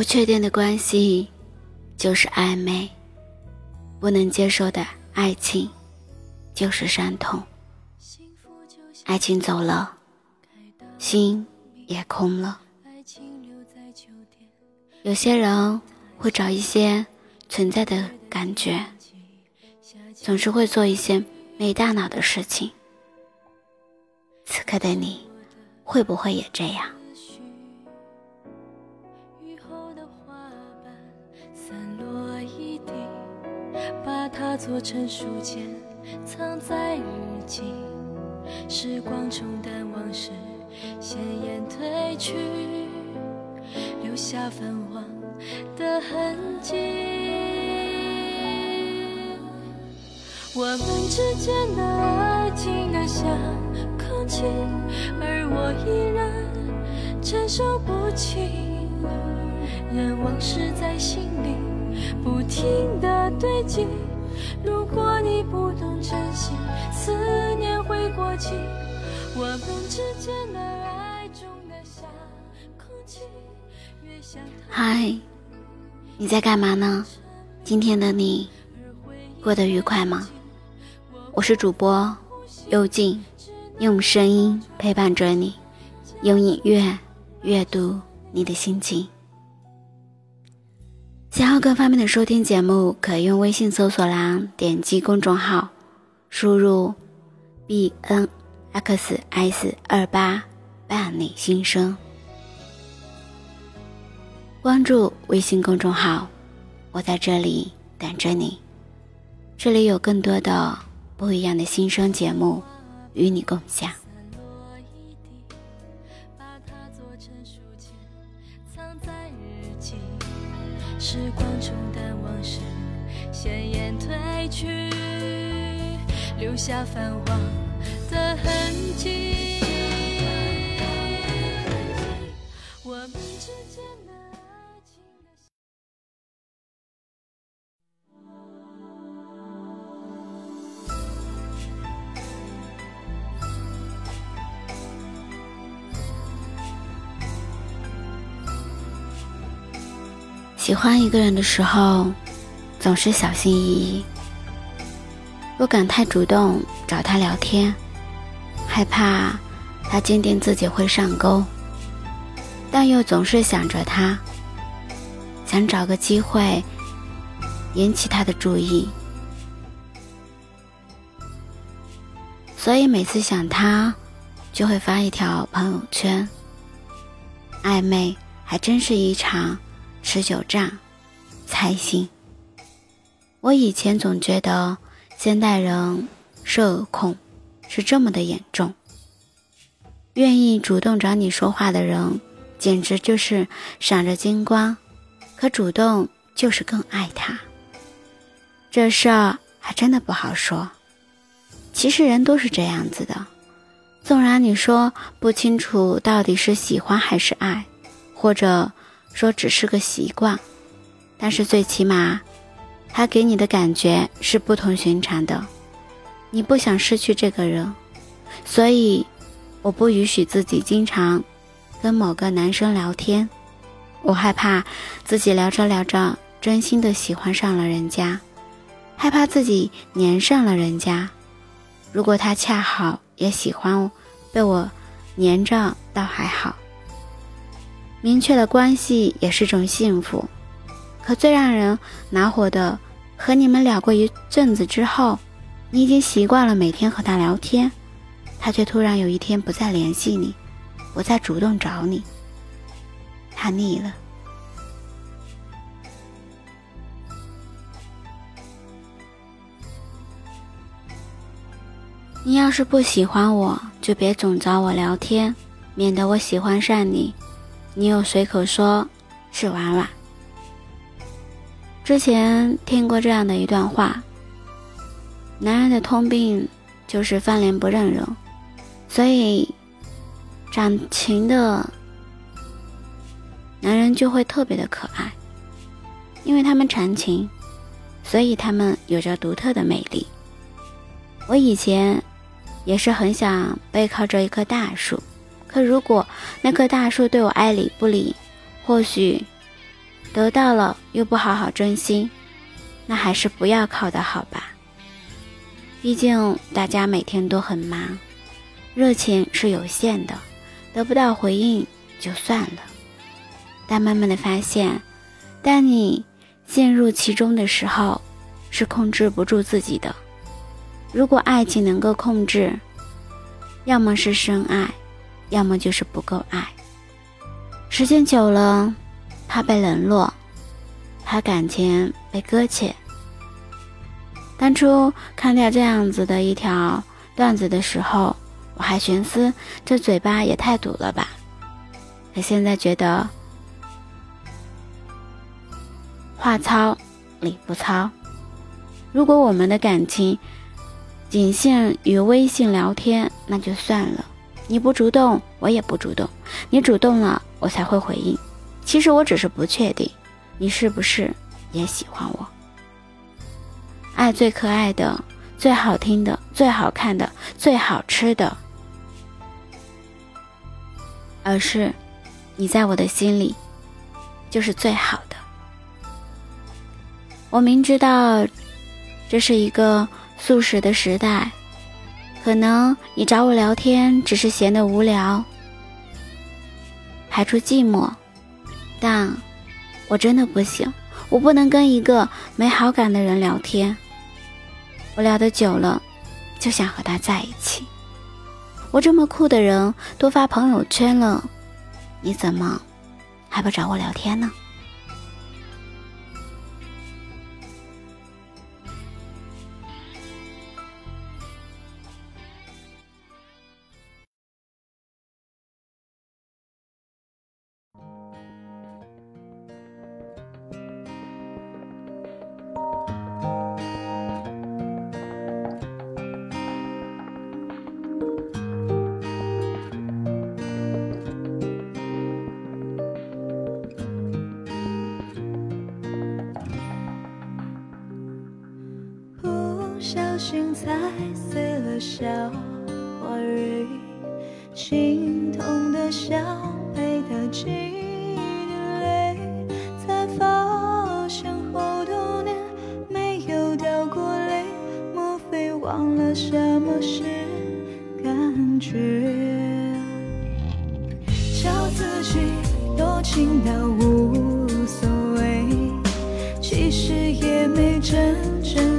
不确定的关系就是暧昧，不能接受的爱情就是伤痛。爱情走了，心也空了。有些人会找一些存在的感觉，总是会做一些没大脑的事情。此刻的你，会不会也这样？把它做成书签，藏在日记。时光冲淡往事，鲜艳褪去，留下泛黄的痕迹。我们之间的爱静得像空气，而我依然承受不起，任往事在心里不停的堆积。如果你不懂珍惜，思念会过期。我们之间的爱重得像空气，越想嗨，你在干嘛呢？今天的你过得愉快吗？我是主播幽静，用声音陪伴着你，用音乐阅读你的心情。想要更方便的收听节目，可用微信搜索栏点击公众号，输入 b n x s 二八伴你心声。关注微信公众号，我在这里等着你。这里有更多的不一样的新生节目与你共享。时光冲淡往事，鲜艳褪去，留下泛黄的痕迹。我们之间喜欢一个人的时候，总是小心翼翼，不敢太主动找他聊天，害怕他坚定自己会上钩，但又总是想着他，想找个机会引起他的注意，所以每次想他，就会发一条朋友圈。暧昧还真是一场。持久战，才行。我以前总觉得现代人社恐是这么的严重，愿意主动找你说话的人，简直就是闪着金光。可主动就是更爱他，这事儿还真的不好说。其实人都是这样子的，纵然你说不清楚到底是喜欢还是爱，或者。说只是个习惯，但是最起码，他给你的感觉是不同寻常的。你不想失去这个人，所以我不允许自己经常跟某个男生聊天。我害怕自己聊着聊着真心的喜欢上了人家，害怕自己粘上了人家。如果他恰好也喜欢我被我粘着，倒还好。明确的关系也是种幸福，可最让人恼火的，和你们聊过一阵子之后，你已经习惯了每天和他聊天，他却突然有一天不再联系你，不再主动找你，他腻了。你要是不喜欢我，就别总找我聊天，免得我喜欢上你。你又随口说是娃娃。之前听过这样的一段话：男人的通病就是翻脸不认人，所以长情的男人就会特别的可爱，因为他们长情，所以他们有着独特的魅力。我以前也是很想背靠着一棵大树。可如果那棵大树对我爱理不理，或许得到了又不好好珍惜，那还是不要靠的好吧。毕竟大家每天都很忙，热情是有限的，得不到回应就算了。但慢慢的发现，当你陷入其中的时候，是控制不住自己的。如果爱情能够控制，要么是深爱，要么就是不够爱。时间久了，怕被冷落，怕感情被搁浅。当初看到这样子的一条段子的时候，我还寻思这嘴巴也太堵了吧。可现在觉得话糙理不糙。如果我们的感情仅限于微信聊天，那就算了。你不主动，我也不主动；你主动了，我才会回应。其实我只是不确定，你是不是也喜欢我？爱最可爱的、最好听的、最好看的、最好吃的，而是你在我的心里就是最好的。我明知道这是一个速食的时代。可能你找我聊天只是闲得无聊，排除寂寞，但我真的不行，我不能跟一个没好感的人聊天。我聊得久了，就想和他在一起。我这么酷的人都发朋友圈了，你怎么还不找我聊天呢？心踩碎了小花蕊，心痛的笑陪他几滴泪，才发现好多年没有掉过泪，莫非忘了什么是感觉？笑自己多情到无所谓，其实也没真正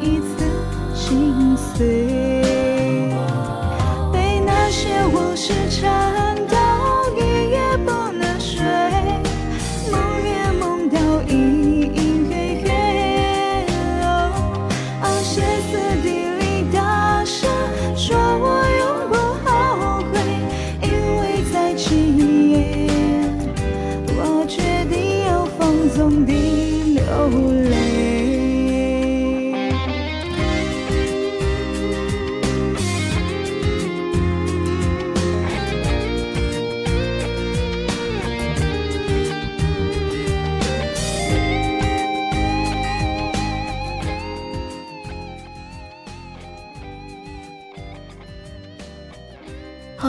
一次心碎。被那些往事缠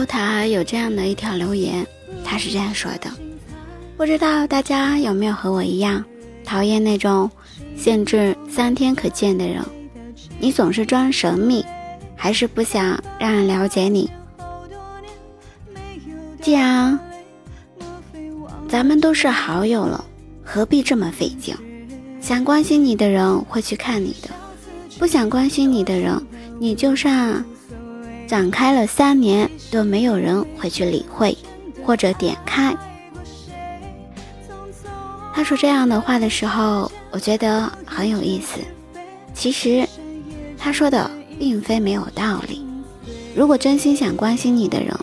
后台有这样的一条留言，他是这样说的：不知道大家有没有和我一样，讨厌那种限制三天可见的人？你总是装神秘，还是不想让人了解你？既然咱们都是好友了，何必这么费劲？想关心你的人会去看你的，不想关心你的人，你就算。展开了三年都没有人会去理会或者点开。他说这样的话的时候，我觉得很有意思。其实他说的并非没有道理。如果真心想关心你的人，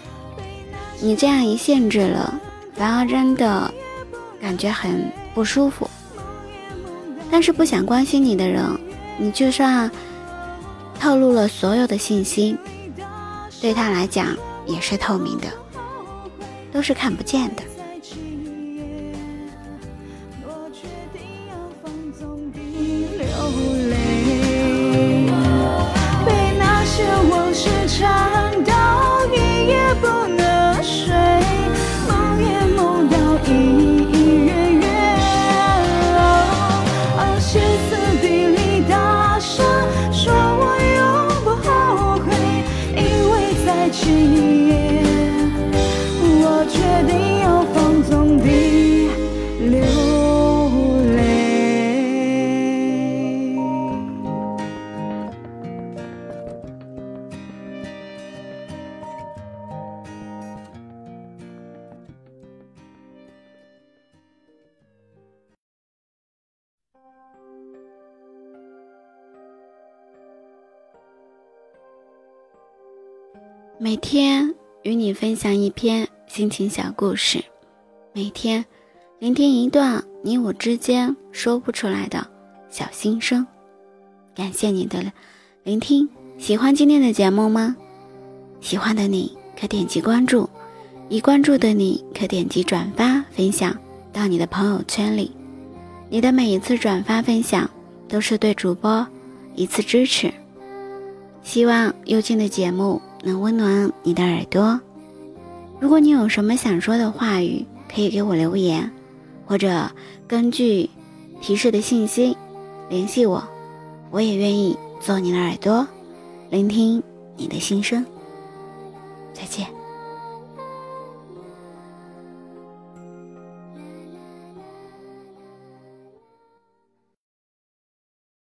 你这样一限制了，反而真的感觉很不舒服。但是不想关心你的人，你就算透露了所有的信息。对他来讲也是透明的，都是看不见的。每天与你分享一篇心情小故事，每天聆听一段你我之间说不出来的小心声。感谢你的聆听，喜欢今天的节目吗？喜欢的你可点击关注，已关注的你可点击转发分享到你的朋友圈里。你的每一次转发分享，都是对主播一次支持。希望幽静的节目能温暖你的耳朵。如果你有什么想说的话语，可以给我留言，或者根据提示的信息联系我，我也愿意做你的耳朵，聆听你的心声。再见。